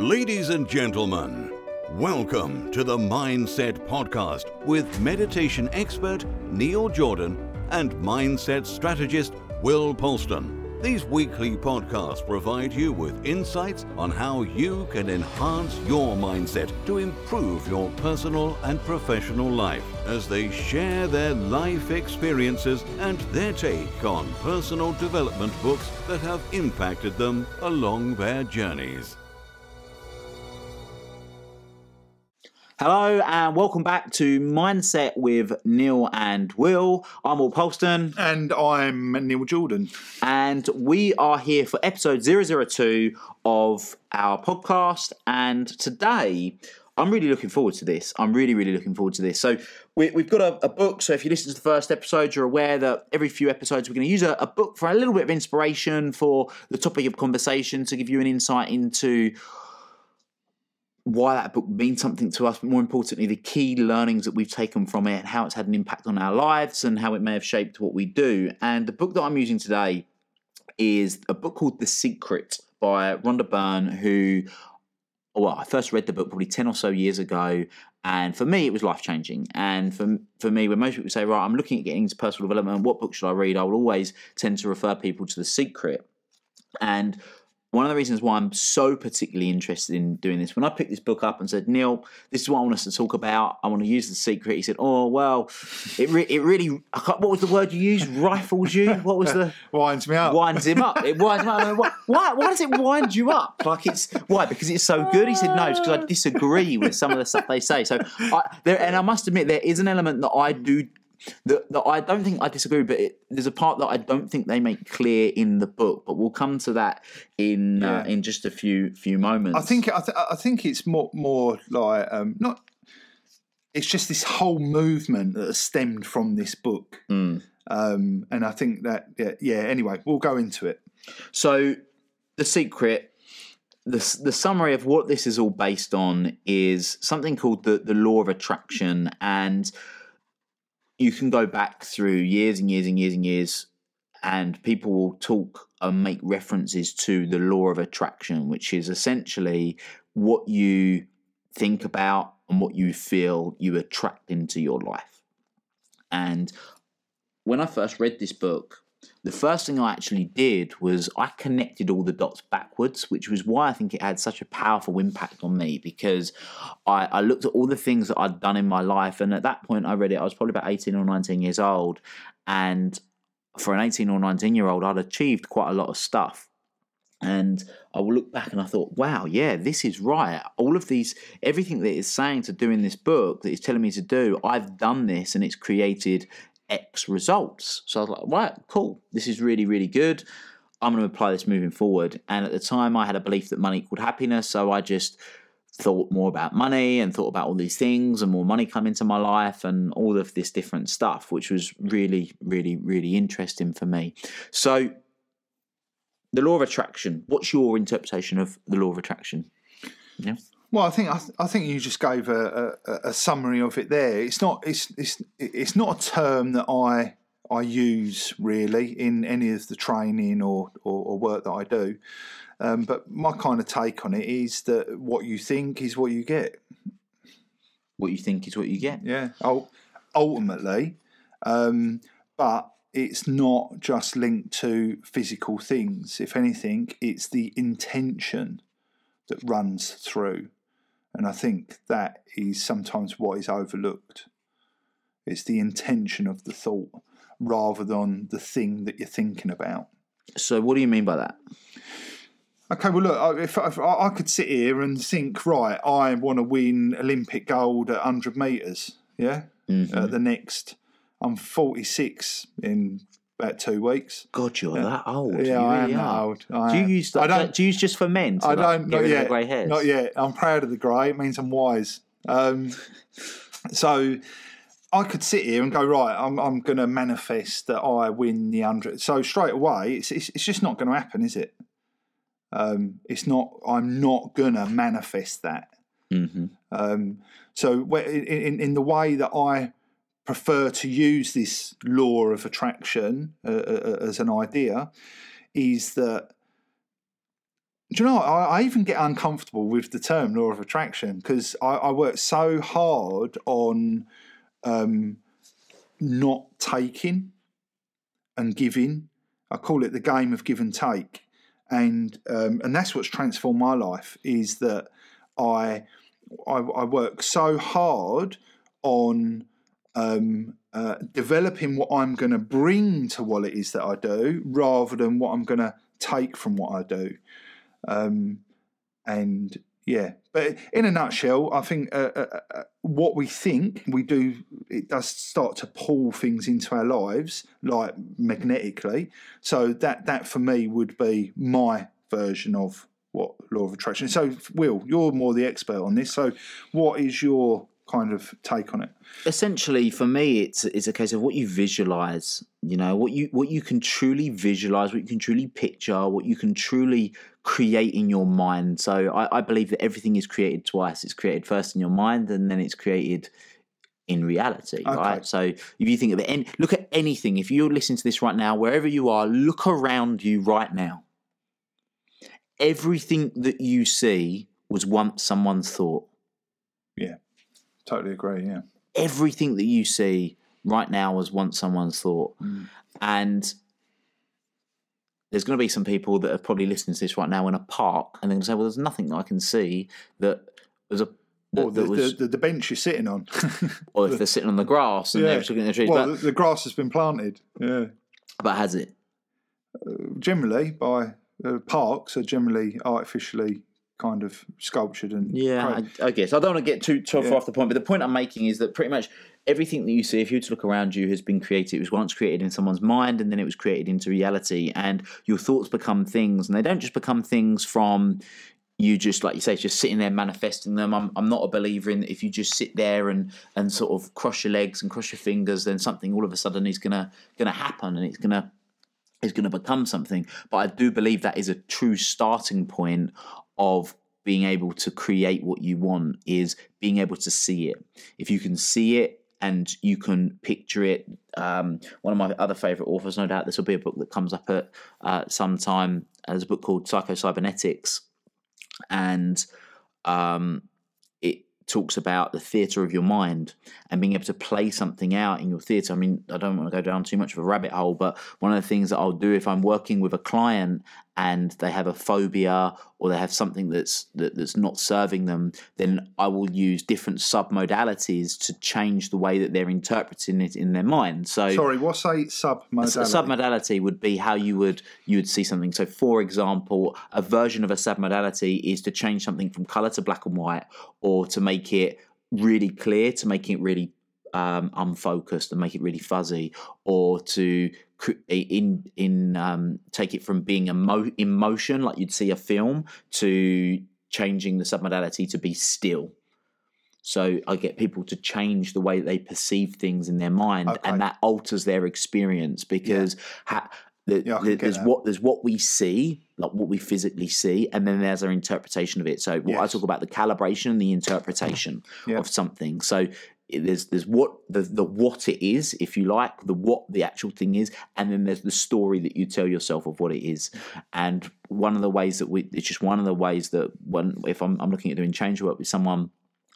Ladies and gentlemen, welcome to the Mindset Podcast with meditation expert Neil Jordan and mindset strategist Will Polston. These weekly podcasts provide you with insights on how you can enhance your mindset to improve your personal and professional life as they share their life experiences and their take on personal development books that have impacted them along their journeys. Hello and welcome back to Mindset with Neil and Will. I'm Will Polston And I'm Neil Jordan. and we are here for episode 002 of our podcast. And today, I'm really looking forward to this. I'm really, really looking forward to this. So, we, we've got a, a book. So, if you listen to the first episode, you're aware that every few episodes we're going to use a, a book for a little bit of inspiration for the topic of conversation to give you an insight into why that book means something to us, but more importantly, the key learnings that we've taken from it how it's had an impact on our lives and how it may have shaped what we do. And the book that I'm using today is a book called The Secret by Rhonda Byrne, who, well, I first read the book probably 10 or so years ago. And for me, it was life changing. And for, for me, when most people say, right, I'm looking at getting into personal development, what book should I read? I will always tend to refer people to The Secret. And one of the reasons why I'm so particularly interested in doing this, when I picked this book up and said, Neil, this is what I want us to talk about. I want to use the secret. He said, Oh well, it re- it really. What was the word you used? Rifles you? What was the Winds me up. winds him up? It winds him up. Why, why? Why does it wind you up? Like it's why? Because it's so good. He said, No, it's because I disagree with some of the stuff they say. So, I, there, and I must admit, there is an element that I do that, that I don't think I disagree, but it, there's a part that I don't think they make clear in the book. But we'll come to that in uh, in just a few few moments. I think I, th- I think it's more more like um, not. It's just this whole movement that has stemmed from this book, Mm. um, and I think that yeah, yeah. Anyway, we'll go into it. So, the secret, the the summary of what this is all based on is something called the the law of attraction, and you can go back through years and years and years and years, and people will talk and make references to the law of attraction, which is essentially what you think about and what you feel you attract into your life. And when I first read this book, the first thing I actually did was I connected all the dots backwards, which was why I think it had such a powerful impact on me because I, I looked at all the things that I'd done in my life. And at that point, I read it, I was probably about 18 or 19 years old. And for an 18 or 19 year old, I'd achieved quite a lot of stuff. And I will look back and I thought, wow, yeah, this is right. All of these, everything that it's saying to do in this book, that it's telling me to do, I've done this and it's created X results. So I was like, right, cool. This is really, really good. I'm going to apply this moving forward. And at the time, I had a belief that money equaled happiness. So I just thought more about money and thought about all these things and more money come into my life and all of this different stuff, which was really, really, really interesting for me. So, the law of attraction. What's your interpretation of the law of attraction? Yeah. Well, I think I, th- I think you just gave a, a, a summary of it there. It's not it's it's it's not a term that I I use really in any of the training or or, or work that I do. Um, but my kind of take on it is that what you think is what you get. What you think is what you get. Yeah. Oh, ultimately, um, but it's not just linked to physical things. If anything, it's the intention that runs through, and I think that is sometimes what is overlooked. It's the intention of the thought rather than the thing that you're thinking about. So, what do you mean by that? Okay, well, look, I- if, if I could sit here and think, right, I want to win Olympic gold at 100 metres, yeah? At mm-hmm. the next, I'm 46 in about two weeks. God, you're that old. Yeah, you I really am are. old. I do you am. use I that? don't- Do you use just for men? I like, don't, get not yet. grey hairs. Not yet. I'm proud of the grey. It means I'm wise. Um, so I could sit here and go, right, I'm, I'm going to manifest that I win the 100. So straight away, it's, it's, it's just not going to happen, is it? Um, it's not, I'm not going to manifest that. hmm Um, so in, in, in the way that I prefer to use this law of attraction uh, uh, as an idea is that do you know? I, I even get uncomfortable with the term law of attraction because I, I work so hard on um, not taking and giving. I call it the game of give and take, and um, and that's what's transformed my life. Is that I I, I work so hard on um, uh, developing what I'm going to bring to what it is that I do, rather than what I'm going to take from what I do. Um, and yeah, but in a nutshell, I think uh, uh, uh, what we think we do, it does start to pull things into our lives, like magnetically. So that that for me would be my version of what law of attraction. So, Will, you're more the expert on this. So, what is your kind of take on it? essentially for me it's it's a case of what you visualize you know what you what you can truly visualize what you can truly picture what you can truly create in your mind. So i, I believe that everything is created twice. It's created first in your mind and then it's created in reality Okay. right? So if you think of it and look at anything. If you're listening to this right now wherever you are look around you right now. Everything that you see was once someone's thought Totally agree. Yeah. everything that you see right now was once someone's thought. Mm. And there's going to be some people that are probably listening to this right now in a park and they're going to say, well, there's nothing I can see that was a. That, Or the, was, the, the, bench you're sitting on. or if they're sitting on the grass and Yeah. they're looking at the trees. well, but, the, grass has been planted. Yeah. but has it? Generally, by uh, parks are generally artificially kind of sculptured and Yeah, I, I guess. I don't want to get too, too Yeah. far off the point, but the point I'm making is that pretty much everything that you see, if you were to look around you, has been created. It was once created in someone's mind and then it was created into reality. And your thoughts become things, and they don't just become things from you just like you say just sitting there manifesting them i'm, I'm not a believer in that if you just sit there and and sort of cross your legs and cross your fingers then something all of a sudden is gonna gonna happen and it's gonna is going to become something. But I do believe that is a true starting point of being able to create what you want is being able to see it. If you can see it and you can picture it, um, one of my other favorite authors, no doubt, this will be a book that comes up at uh, some time. There's a book called Psycho-Cybernetics, and um, it talks about the theatre of your mind and being able to play something out in your theatre. I mean, I don't want to go down too much of a rabbit hole, but one of the things that I'll do if I'm working with a client and they have a phobia or they have something that's that, that's not serving them, then I will use different submodalities to change the way that they're interpreting it in their mind. So Sorry, what's a submodality? a submodality? would be how you would you would see something. So, for example, a version of a submodality is to change something from color to black and white, or to make it really clear, to make it really um, unfocused and make it really fuzzy, or to in in um, take it from being emo- in motion, like you'd see a film, to changing the submodality to be still. So I get people to change the way they perceive things in their mind, Okay. and that alters their experience because ha- the, Yeah, the- there's that. what there's what we see, like what we physically see, and then there's our interpretation of it. So what I talk about the calibration, and the interpretation Yeah. of something. So there's there's what the the what it is, if you like, the what the actual thing is, and then there's the story that you tell yourself of what it is. And one of the ways that we it's just one of the ways that when if I'm I'm looking at doing change work with someone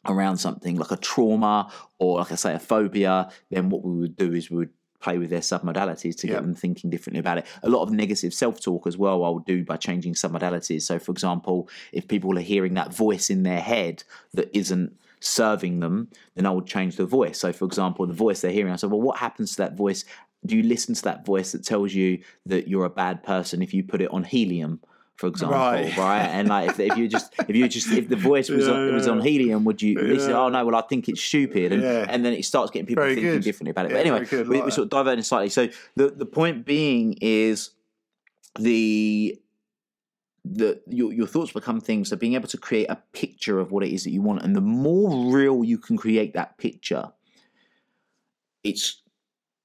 around something like a trauma or like I say a phobia, then what we would do is we would play with their submodalities to get them thinking differently about it. A lot of negative self-talk as well I'll do by changing submodalities. So for example, if people are hearing that voice in their head that isn't serving them, then I would change the voice. So for example, the voice they're hearing, I said, well, what happens to that voice? Do you listen to that voice that tells you that you're a bad person if you put it on helium? For example, Right. right? And like, if, if you just, if you just, if the voice was on, Yeah, was on helium, would you listen? Yeah. Oh no, well I think it's stupid, and Yeah. and then it starts getting people Very thinking good. differently about it. Yeah, but anyway, good, we, like we that. sort of diverting slightly. So the the point being is the the your your thoughts become things. So being able to create a picture of what it is that you want, and the more real you can create that picture, it's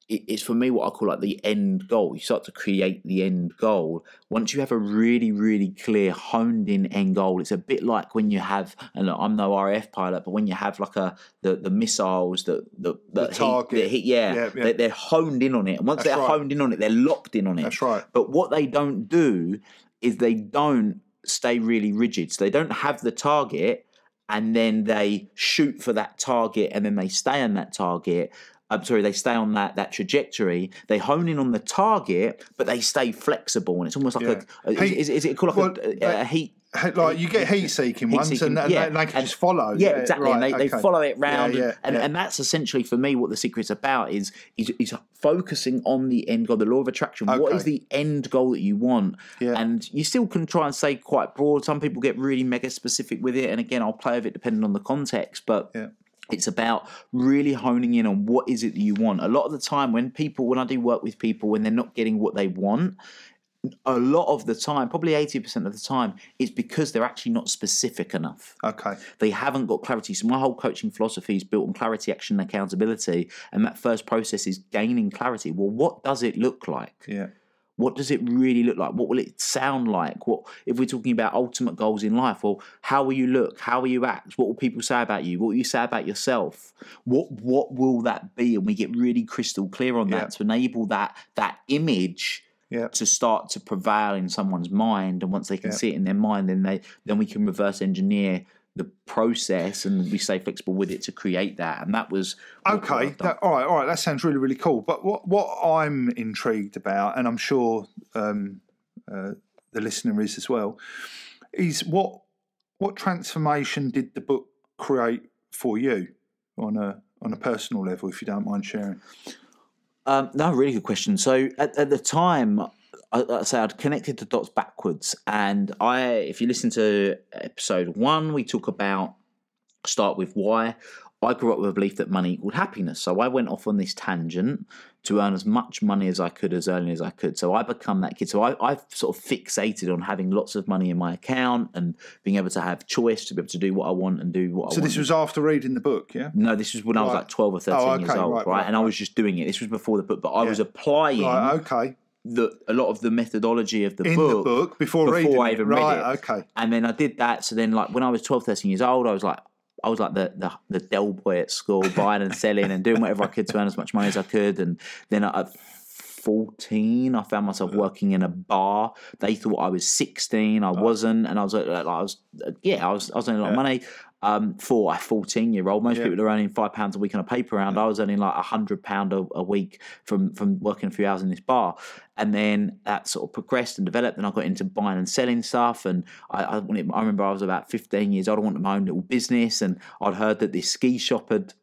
it's for me what I call like the end goal. You start to create the end goal. Once you have a really, really clear, honed in end goal, it's a bit like when you have, and look, I'm no RAF pilot, but when you have like a the, the missiles that the, The that target. hit, that hit, yeah, Yeah, yeah. They, they're honed in on it, and once That's they're right. honed in on it, they're locked in on it. That's right. But what they don't do is they don't stay really rigid. So they don't have the target and then they shoot for that target and then they stay on that target. I'm sorry, they stay on that that trajectory. They hone in on the target, but they stay flexible, and it's almost like a, Heat- is, is it called like a, well, a, heat? Like you get heat seeking ones, Heat-seeking, and, and yeah, they, they can and- just follow. Yeah, exactly. right, they, they okay. follow it round, Yeah, and, yeah, and, yeah. and that's essentially for me what the secret's about is is, is focusing on the end goal, the law of attraction. What Okay. is the end goal that you want? Yeah. And you still can try and say quite broad. Some people get really mega specific with it, and again, I'll play with it depending on the context, but. Yeah. It's about really honing in on what is it that you want. A lot of the time, when people, when I do work with people, when they're not getting what they want, a lot of the time, probably 80% of the time, it's because they're actually not specific enough Okay. they haven't got clarity. So my whole coaching philosophy is built on clarity, action, and accountability. And that first process is gaining clarity. Well, what does it look like? Yeah. What does it really look like? What will it sound like? What if we're talking about ultimate goals in life? Well, how will you look? How will you act? What will people say about you? What will you say about yourself? What what will that be? And we get really crystal clear on that Yeah. to enable that that image Yeah. to start to prevail in someone's mind and once they can Yeah. see it in their mind then they then we can reverse engineer the process and we stay flexible with it to create that and that was Okay. That, all right. All right. That sounds really, really cool. But what what I'm intrigued about, and I'm sure um, uh, the listener is as well, is what what transformation did the book create for you on a on a personal level, if you don't mind sharing. Um, no, really good question. So at, at the time, I, I say I'd connected the dots backwards, and I, if you listen to episode one, we talk about start with why. I grew up with a belief that money equaled happiness, so I went off on this tangent to earn as much money as I could as early as I could. So I become that kid. So I, I've sort of fixated on having lots of money in my account and being able to have choice to be able to do what I want and do what I want. So this was after reading the book, yeah. No, this was when I was like 12 or 13 Oh, years old, right, right? right, And I was just doing it. This was before the book, but I Yeah. was applying Right. Okay. the a lot of the methodology of the In book. the book before, before reading I it. even read right. it. Okay. And then I did that. So then, like when I was 12, 13 years old, I was like, I was like the the, the Del Boy at school, buying and selling and doing whatever I could to earn as much money as I could. And then at 14, I found myself working in a bar. They thought I was 16. I oh. wasn't, and I was like, like, I was, yeah, I was, I was earning a lot of money. Um, for a 14 year old, most Yeah. people are earning five pounds a week on a paper round. I was earning like a hundred pound a a week from from working a few hours in this bar, and then that sort of progressed and developed. And I got into buying and selling stuff. And I, I, wanted, I remember I was about 15 years old. I wanted my own little business, and I'd heard that this ski shop had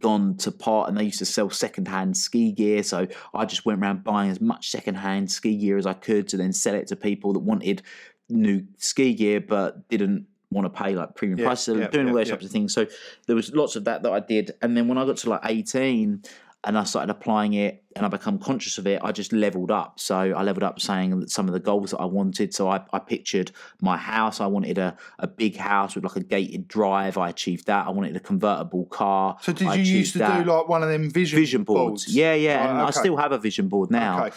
gone to part and they used to sell secondhand ski gear. So I just went around buying as much secondhand ski gear as I could to then sell it to people that wanted new ski gear but didn't want to pay like premium Yeah, prices, yeah, doing all those yeah. types of things. So there was lots of that that I did. And then when I got to like 18 and I started applying it and I become conscious of it, I just leveled up. So I leveled up saying that some of the goals that I wanted. So I, I pictured my house. I wanted a, a big house with like a gated drive. I achieved that. I wanted a convertible car. So did I you used to that. do like one of them vision vision boards? Yeah, yeah. Right, and I still have a vision board now. Okay.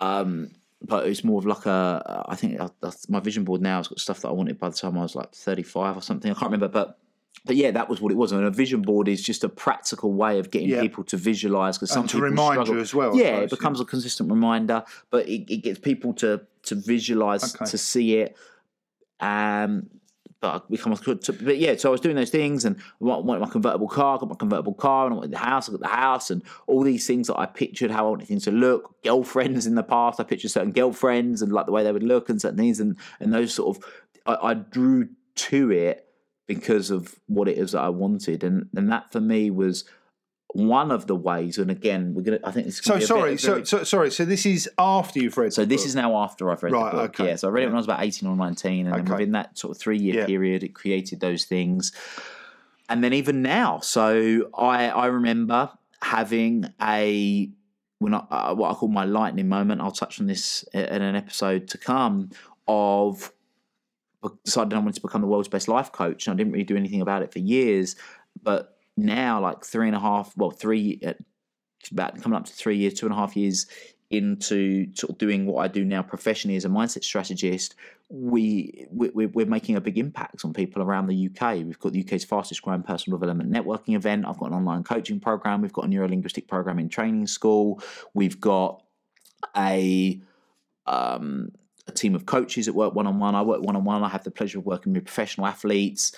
Um, but it's more of like a. I think I, I- my vision board now has got stuff that I wanted by the time I was like thirty-five or something. I can't remember, but but yeah, that was what it was. And a vision board is just a practical way of getting Yeah. people to visualize because some And to people remind struggle. you as well, Yeah, suppose, it becomes a consistent reminder, but it, it gets people to to visualize Okay. to see it. Um, but become to, but yeah, so I was doing those things and I wanted my convertible car, got my convertible car, and I wanted the house, I got the house, and all these things that I pictured how I wanted things to look. Girlfriends in the past, I pictured certain girlfriends and like the way they would look and certain things, and and those sort of I, I drew to it because of what it is that I wanted, and and that for me was one of the ways. And again, we're gonna. I think this. is So sorry, so, so sorry. So this is after you've read. so this book. is now after I've read Right, the book. okay. Yeah, so I read it when I was about eighteen or nineteen, and then within that sort of three year Yeah. period, it created those things. And then even now, so I I remember having a when I uh, what I call my lightning moment. I'll touch on this in an episode to come of decided I wanted to become the world's best life coach. And I didn't really do anything about it for years, but now like three and a half, well, three, uh, about coming up to three years, two and a half years into sort of doing what I do now professionally as a mindset strategist, we, we we're- we're making a big impact on people around the UK. We've got the UK's fastest growing personal development networking event. I've got an online coaching program. We've got a neuro linguistic programming training school. We've got a um, a team of coaches that work one on one. I work one on one. I have the pleasure of working with professional athletes,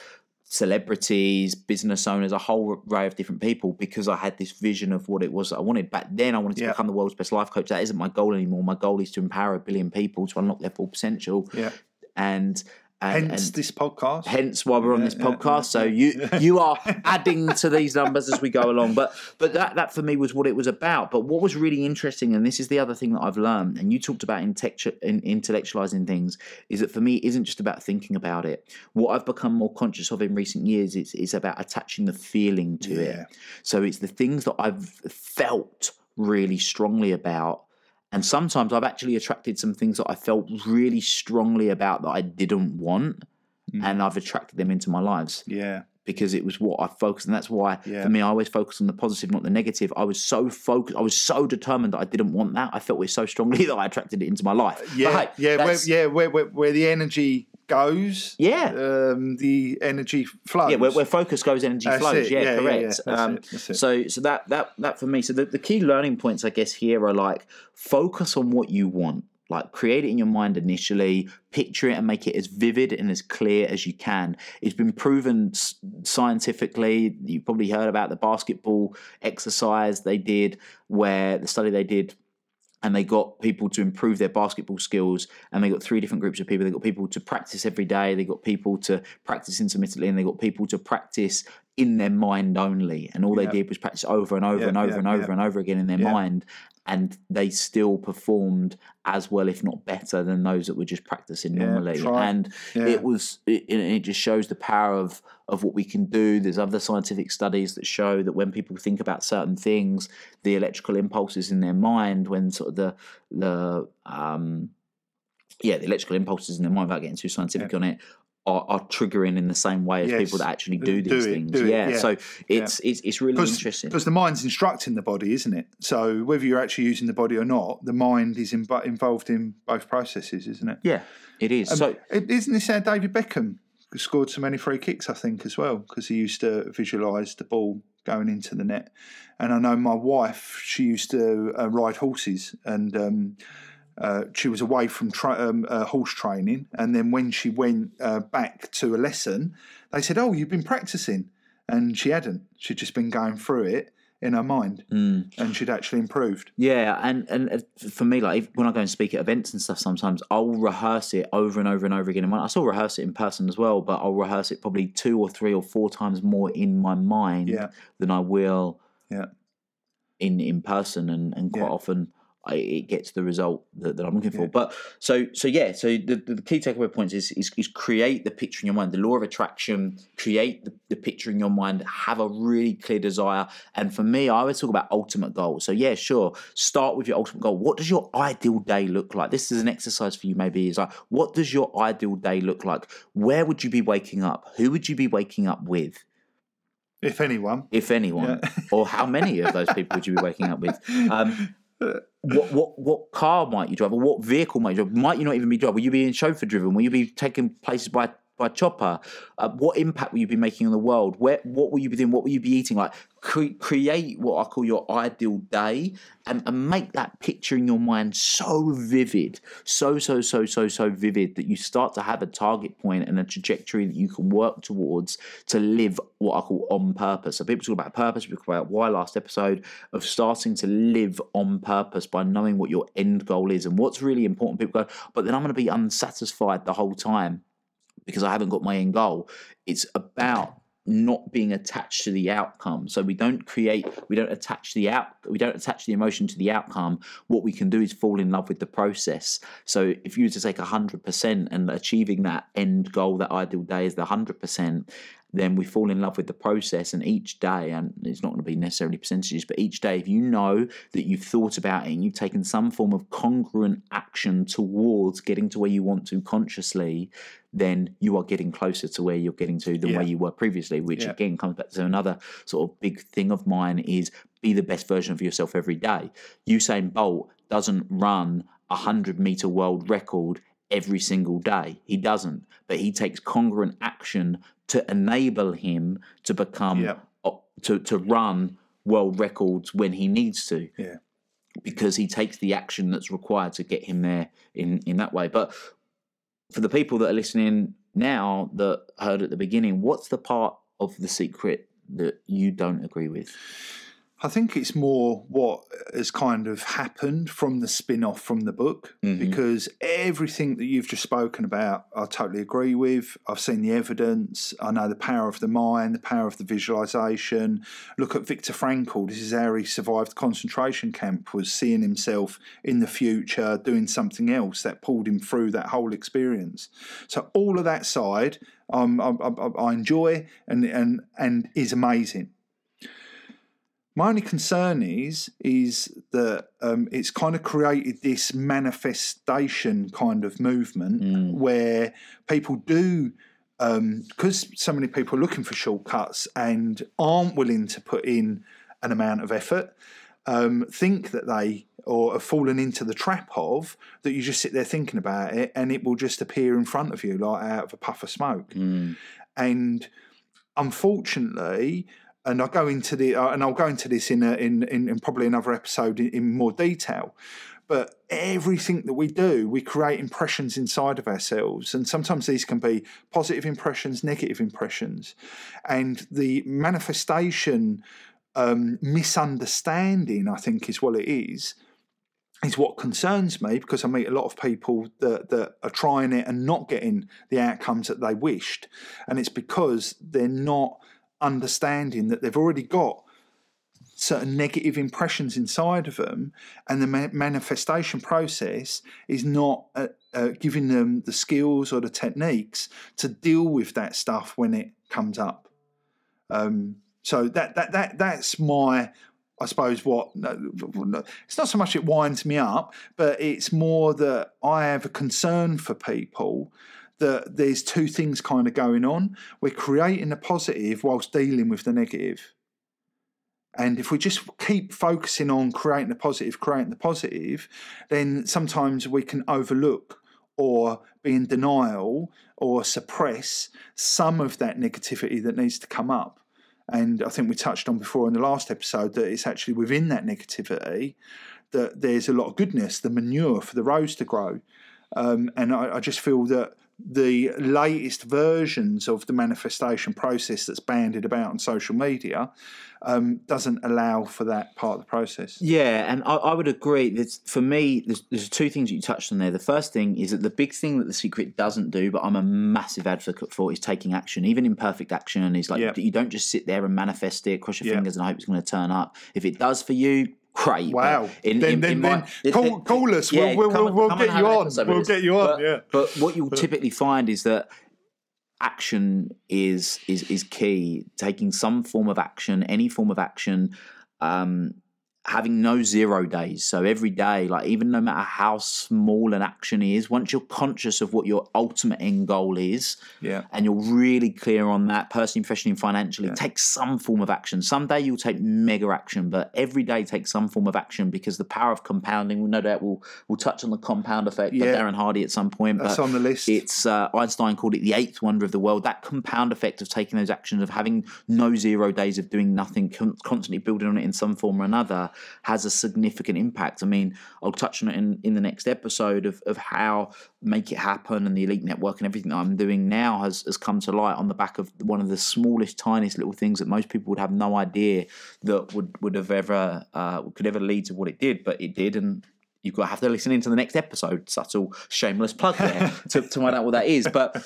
celebrities, business owners, a whole array of different people because I had this vision of what it was that I wanted. Back then, I wanted to Yeah. become the world's best life coach. That isn't my goal anymore. My goal is to empower a billion people to unlock their full potential. Yeah. And and, Hence and this podcast. hence why we're on Yeah, this yeah, podcast. so you you are adding to these numbers as we go along. But but that that for me was what it was about. But what was really interesting, and this is the other thing that I've learned, and you talked about intectu- in, intellectualizing things, is that for me it isn't just about thinking about it. What I've become more conscious of in recent years is is about attaching the feeling to Yeah. it. So it's the things that I've felt really strongly about. And sometimes I've actually attracted some things that I felt really strongly about that I didn't want Mm. and I've attracted them into my lives Yeah. Because it was what I focused, and that's why Yeah. for me I always focus on the positive, not the negative. I was so focused, I was so determined that I didn't want that. I felt it so strongly that I attracted it into my life. Yeah. hey, yeah. Where, yeah. Where, where, where the energy goes, yeah. um, the energy flows. Yeah, where, where focus goes, energy That's flows. it. Yeah, Yeah, yeah, correct. yeah. That's Um. So, so that that that for me. So the, the key learning points, I guess, here are like focus on what you want. Like create it in your mind initially, picture it and make it as vivid and as clear as you can. It's been proven scientifically. You probably heard about the basketball exercise they did, where the study they did and they got people to improve their basketball skills and they got three different groups of people they got people to practice every day they got people to practice intermittently and they got people to practice in their mind only and all they Yeah. did was practice over and over Yeah, and over yeah, and over yeah. and over again in their Yeah. mind and they still performed as well if not better than those that were just practicing Yeah, normally try. and Yeah. it was it, it just shows the power of of what we can do there's other scientific studies that show that when people think about certain things the electrical impulses in their mind when sort of the the um yeah the electrical impulses in their mind without getting too scientific on it are, are triggering in the same way as Yes. people that actually do Do these it, things do yeah. yeah. so it's it's it's really interesting Because the mind's instructing the body, isn't it? So whether you're actually using the body or not, the mind is in, involved in both processes, isn't it? yeah it is Um, so It- Isn't this how David Beckham scored so many free kicks? I think as well because he used to visualise the ball going into the net. And I know my wife; she used to uh, ride horses, and um, uh, she was away from tra- um, uh, horse training. And then when she went uh, back to a lesson, they said, "Oh, you've been practicing," and she hadn't. She'd just been going through it in her mind, mm. and she'd actually improved. Yeah, and and uh, for me, like when I go and speak at events and stuff, sometimes I'll rehearse it over and over and over again. in my- I still rehearse it in person as well, but I'll rehearse it probably two or three or four times more in my mind Yeah. than I will Yeah. in in person, and and quite Yeah. often. I, it gets the result that, that I'm looking for, but so so yeah. So the, the key takeaway points is, is is create the picture in your mind, the law of attraction. Create the, the picture in your mind. Have a really clear desire, and for me, I always talk about ultimate goals. So yeah, sure. Start with your ultimate goal. What does your ideal day look like? This is an exercise for you. Maybe is like, what does your ideal day look like? Where would you be waking up? Who would you be waking up with, If anyone, if anyone, Yeah. or how many of those people would you be waking up with? Um, what what what car might you drive, or what vehicle might you drive? Might you not even be driving? Will you be in chauffeur driven? Will you be taking places by by chopper? Uh, what impact will you be making on the world? Where what will you be doing? What will you be eating? Like cre- create what I call your ideal day, and, and make that picture in your mind so vivid, so so so so so vivid that you start to have a target point and a trajectory that you can work towards to live what I call on purpose. So people talk about purpose. We talk about why last episode of starting to live on purpose by knowing what your end goal is and what's really important. People go, but then I'm going to be unsatisfied the whole time because I haven't got my end goal. It's about not being attached to the outcome. So we don't create, we don't attach the out, we don't attach the emotion to the outcome. What we can do is fall in love with the process. So if you were to take hundred percent and achieving that end goal, that ideal day is the hundred percent, then we fall in love with the process. And each day, and it's not going to be necessarily percentages, but each day, if you know that you've thought about it and you've taken some form of congruent action towards getting to where you want to consciously, then you are getting closer to where you're getting to than Yeah. where you were previously, which Yeah. again comes back to another sort of big thing of mine is be the best version of yourself every day. Usain Bolt doesn't run a 100 meter world record every single day. He doesn't, but he takes congruent action to enable him to become Yeah. to to run world records when he needs to. Yeah. because he takes the action that's required to get him there in in that way. But for the people that are listening now that heard at the beginning, what's the part of the secret that you don't agree with? I think it's more what has kind of happened from the spin off from the book because everything that you've just spoken about, I totally agree with. I've seen the evidence. I know the power of the mind, the power of the visualization. Look at Viktor Frankl. This is how he survived concentration camp, was seeing himself in the future doing something else that pulled him through that whole experience. So, all of that side, um, I, I, I enjoy and, and, and is amazing. My only concern is is that um, it's kind of created this manifestation kind of movement where people do because so many people are looking for shortcuts and aren't willing to put in an amount of effort. Um, think that they or have fallen into the trap of that you just sit there thinking about it and it will just appear in front of you like out of a puff of smoke. And unfortunately, and I'll go into the uh, and I'll go into this in a, in, in in probably another episode in, in more detail. But everything that we do, we create impressions inside of ourselves, and sometimes these can be positive impressions, negative impressions, and the manifestation um, misunderstanding, I think, is what it is is what concerns me because I meet a lot of people that, that are trying it and not getting the outcomes that they wished. And it's because they're not understanding that they've already got certain negative impressions inside of them, and the ma- manifestation process is not uh, uh, giving them the skills or the techniques to deal with that stuff when it comes up. Um, so that that that that's my I suppose what no, it's not so much it winds me up, but it's more that I have a concern for people that there's two things kind of going on. We're creating the positive whilst dealing with the negative. And if we just keep focusing on creating the positive, creating the positive, then sometimes we can overlook or be in denial or suppress some of that negativity that needs to come up. And I think we touched on before in the last episode that it's actually within that negativity that there's a lot of goodness, the manure for the rose to grow. Um, and I, I just feel that the latest versions of the manifestation process that's banded about on social media um, doesn't allow for that part of the process. Yeah, and I, I would agree. There's, for me, there's, there's two things you touched on there. The first thing is that the big thing that the secret doesn't do, but I'm a massive advocate for, is taking action. Even imperfect action is like Yep. you don't just sit there and manifest it, cross your Yep. fingers, and hope it's going to turn up. If it does for you, great. Wow. in- then in- then, in then my- call, call us. Yeah, we'll we'll, we'll, get you on. We'll get you on. But, yeah. but what you'll typically find is that action is is is key. Taking some form of action, any form of action, um, having no zero days. So every day, like even no matter how small an action is, once you're conscious of what your ultimate end goal is, Yeah. and you're really clear on that, personally, professionally, and financially, take some form of action. Someday you'll take mega action, but every day take some form of action because the power of compounding. We no doubt we'll we'll touch on the compound effect by Yeah. Darren Hardy at some point. That's but on the list. It's uh, Einstein called it the eighth wonder of the world. That compound effect of taking those actions, of having no zero days of doing nothing, con- constantly building on it in some form or another, has a significant impact. I mean, I'll touch on it in, in the next episode of, of how Make It Happen and the Elite Network and everything that I'm doing now has, has come to light on the back of one of the smallest, tiniest little things that most people would have no idea that would, would have ever uh, could ever lead to what it did, but it did, and you've got to have to listen into the next episode. Subtle, shameless plug there to, to find out what that is. But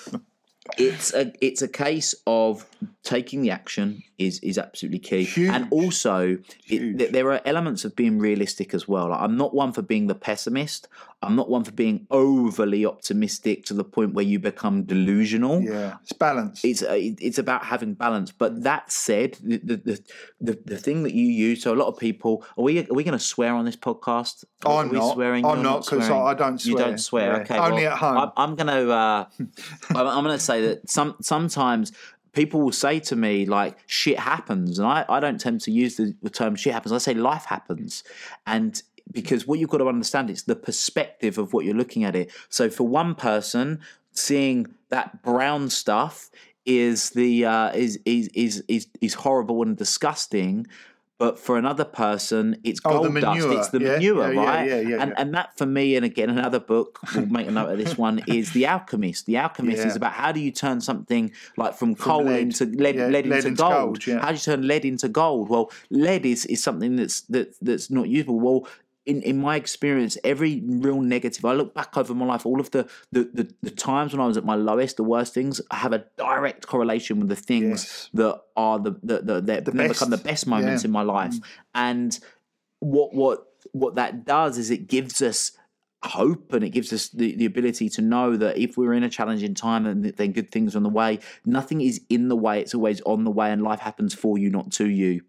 it's a it's a case of taking the action is is absolutely key, Huge. and also it, there are elements of being realistic as well. Like, I'm not one for being the pessimist. I'm not one for being overly optimistic to the point where you become delusional yeah. It's balance. it's uh, it's about having balance. But that said, the the, the the the thing that you use. So a lot of people are we are we going to swear on this podcast? Are I'm we not. Swearing? I'm You're not, 'cause swearing? I- I don't swear. You don't swear. Yeah. Okay. Only well, at home. I'm, I'm going to. Uh, I'm, I'm going to say that some sometimes. People will say to me like "shit happens," and I, I don't tend to use the, the term "shit happens." I say "life happens," and because what you've got to understand is the perspective of what you're looking at it. So for one person, seeing that brown stuff is the uh, is, is is is is horrible and disgusting. But for another person, it's Oh, gold the dust. It's the Yeah, manure, yeah, right? yeah, and and that for me, and again, another book. We'll make a note of this one. Is the Alchemist. The Alchemist is about how do you turn something like from, coal lead. into lead, lead, lead into, into gold. gold. How do you turn lead into gold? Well, lead is is something that's that that's not usable. Well. In, in my experience, every real negative, I look back over my life, all of the, the, the, the times when I was at my lowest, the worst things, I have a direct correlation with the things Yes. that are the, the, the, that The become the best. moments Yeah. in my life. Mm. And what what what that does is it gives us hope and it gives us the, the ability to know that if we're in a challenging time and then good things are on the way, nothing is in the way, it's always on the way and life happens for you, not to you.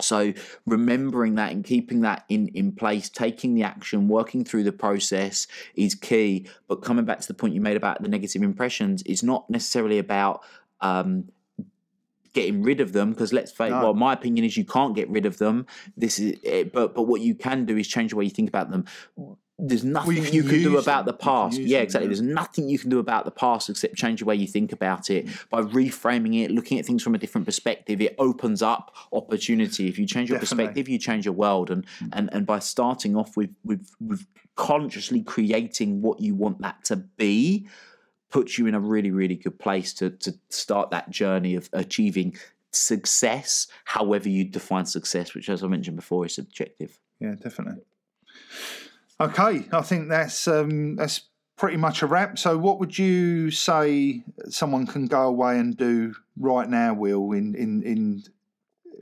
So remembering that and keeping that in, in place, taking the action, working through the process is key. But coming back to the point you made about the negative impressions, it's not necessarily about um, getting rid of them because let's face No. well my opinion is you can't get rid of them this is eh, but but what you can do is change the way you think about them there's nothing you you can do about them. the past yeah them, exactly yeah. there's nothing you can do about the past except change the way you think about it Mm. by reframing it looking at things from a different perspective it opens up opportunity if you change your Definitely. perspective you change your world and and and by starting off with with with consciously creating what you want that to be puts you in a really, really good place to to start that journey of achieving success, however you define success, which, as I mentioned before, is subjective. Yeah, definitely. Okay, I think that's um, that's pretty much a wrap. So, what would you say someone can go away and do right now, Will, in in in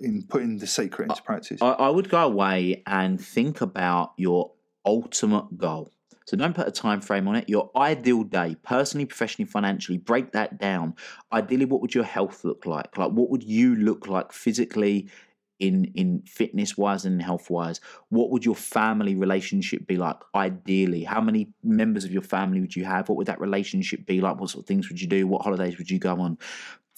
in putting the secret into practice? I, I would go away and think about your ultimate goal. So don't put a time frame on it. Your ideal day, personally, professionally, financially, break that down. Ideally, what would your health look like? Like what would you look like physically in in fitness wise and health wise? What would your family relationship be like ideally? How many members of your family would you have? What would that relationship be like? What sort of things would you do? What holidays would you go on?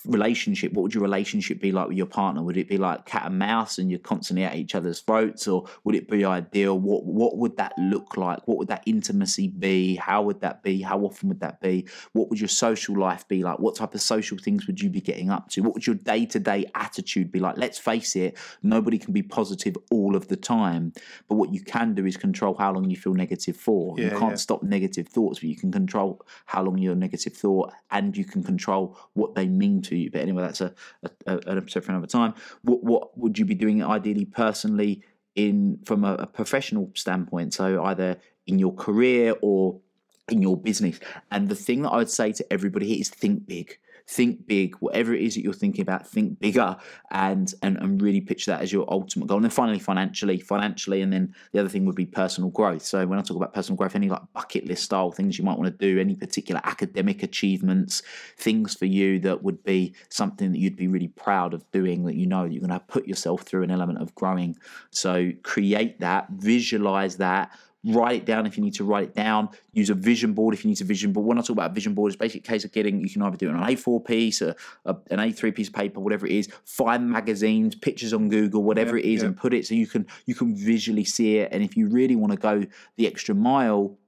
Relationship what would your relationship be like with your partner? Would it be like cat and mouse and you're constantly at each other's throats or would it be ideal? What what would that look like? What would that intimacy be? How would that be? How often would that be? What would your social life be like? What type of social things would you be getting up to? What would your day-to-day attitude be like? Let's face it nobody can be positive all of the time but what you can do is control how long you feel negative for. You can't yeah. stop negative thoughts but you can control how long you're negative thought and you can control what they mean to you. But anyway that's a, a, a an episode for another time. What what would you be doing ideally personally in from a, a professional standpoint? So either in your career or in your business. And the thing that i would say to everybody here is think big think big whatever it is that you're thinking about think bigger and and, and really picture that as your ultimate goal. And then finally financially financially and then the other thing would be personal growth. So when i talk about personal growth any like bucket list style things you might want to do any particular academic achievements things for you that would be something that you'd be really proud of doing that you know you're going to put yourself through an element of growing. So create that visualize that write it down if you need to write it down. Use a vision board if you need a vision board. When I talk about a vision board, it's basically a case of getting, you can either do it on an A4 piece, a, a, an A3 piece of paper, whatever it is, find magazines, pictures on Google, whatever Yeah, it is, yeah. and put it so you can you can visually see it. And if you really want to go the extra mile,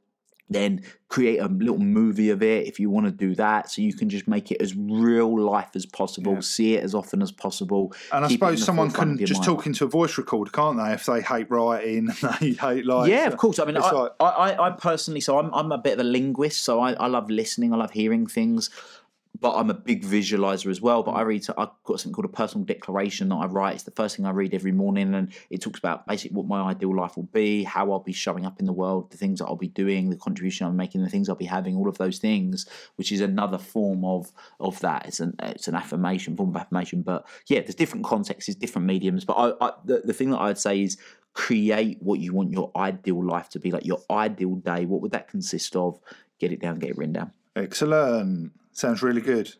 then create a little movie of it if you want to do that so you can just make it as real life as possible Yeah. see it as often as possible and I keep it in suppose someone can just mind. talk into a voice recorder, can't they? If they hate writing, they hate like yeah, of course. I mean, I, like- I, I, I personally, so I'm, I'm a bit of a linguist, so I, I love listening, I love hearing things, but I'm a big visualizer as well. But I read, I've got something called a personal declaration that I write. It's the first thing I read every morning, and it talks about basically what my ideal life will be, how I'll be showing up in the world, the things that I'll be doing, the contribution I'm making, the things I'll be having, all of those things, which is another form of of that. It's an it's an affirmation, form of affirmation. But yeah, there's different contexts, different mediums. But I, I the, the thing that I'd say is create what you want your ideal life to be like your ideal day what would that consist of get it down get it written down Excellent. Sounds really good.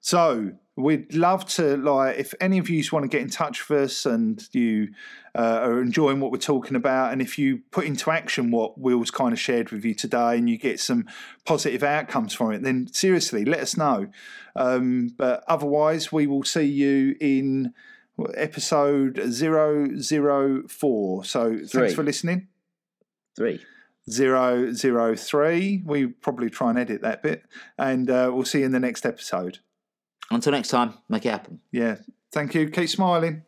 So we'd love to like if any of you want to get in touch with us and you uh, are enjoying what we're talking about, and if you put into action what Will's kind of shared with you today, and you get some positive outcomes from it, then seriously let us know. Um, but otherwise, we will see you in episode 004. So Three. thanks for listening. three Zero zero three. We probably try and edit that bit, and uh, we'll see you in the next episode. until next time make it happen Yeah. Thank you. Keep smiling.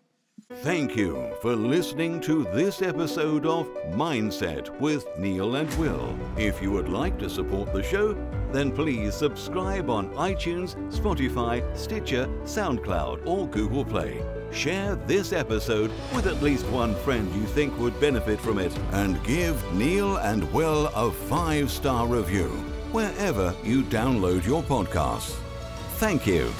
Thank you for listening to this episode of Mindset with Neil and Will. If you would like to support the show, then please subscribe on iTunes, Spotify, Stitcher, SoundCloud, or Google Play. Share this episode with at least one friend you think would benefit from it, and give Neil and Will a five star review wherever you download your podcasts. Thank you.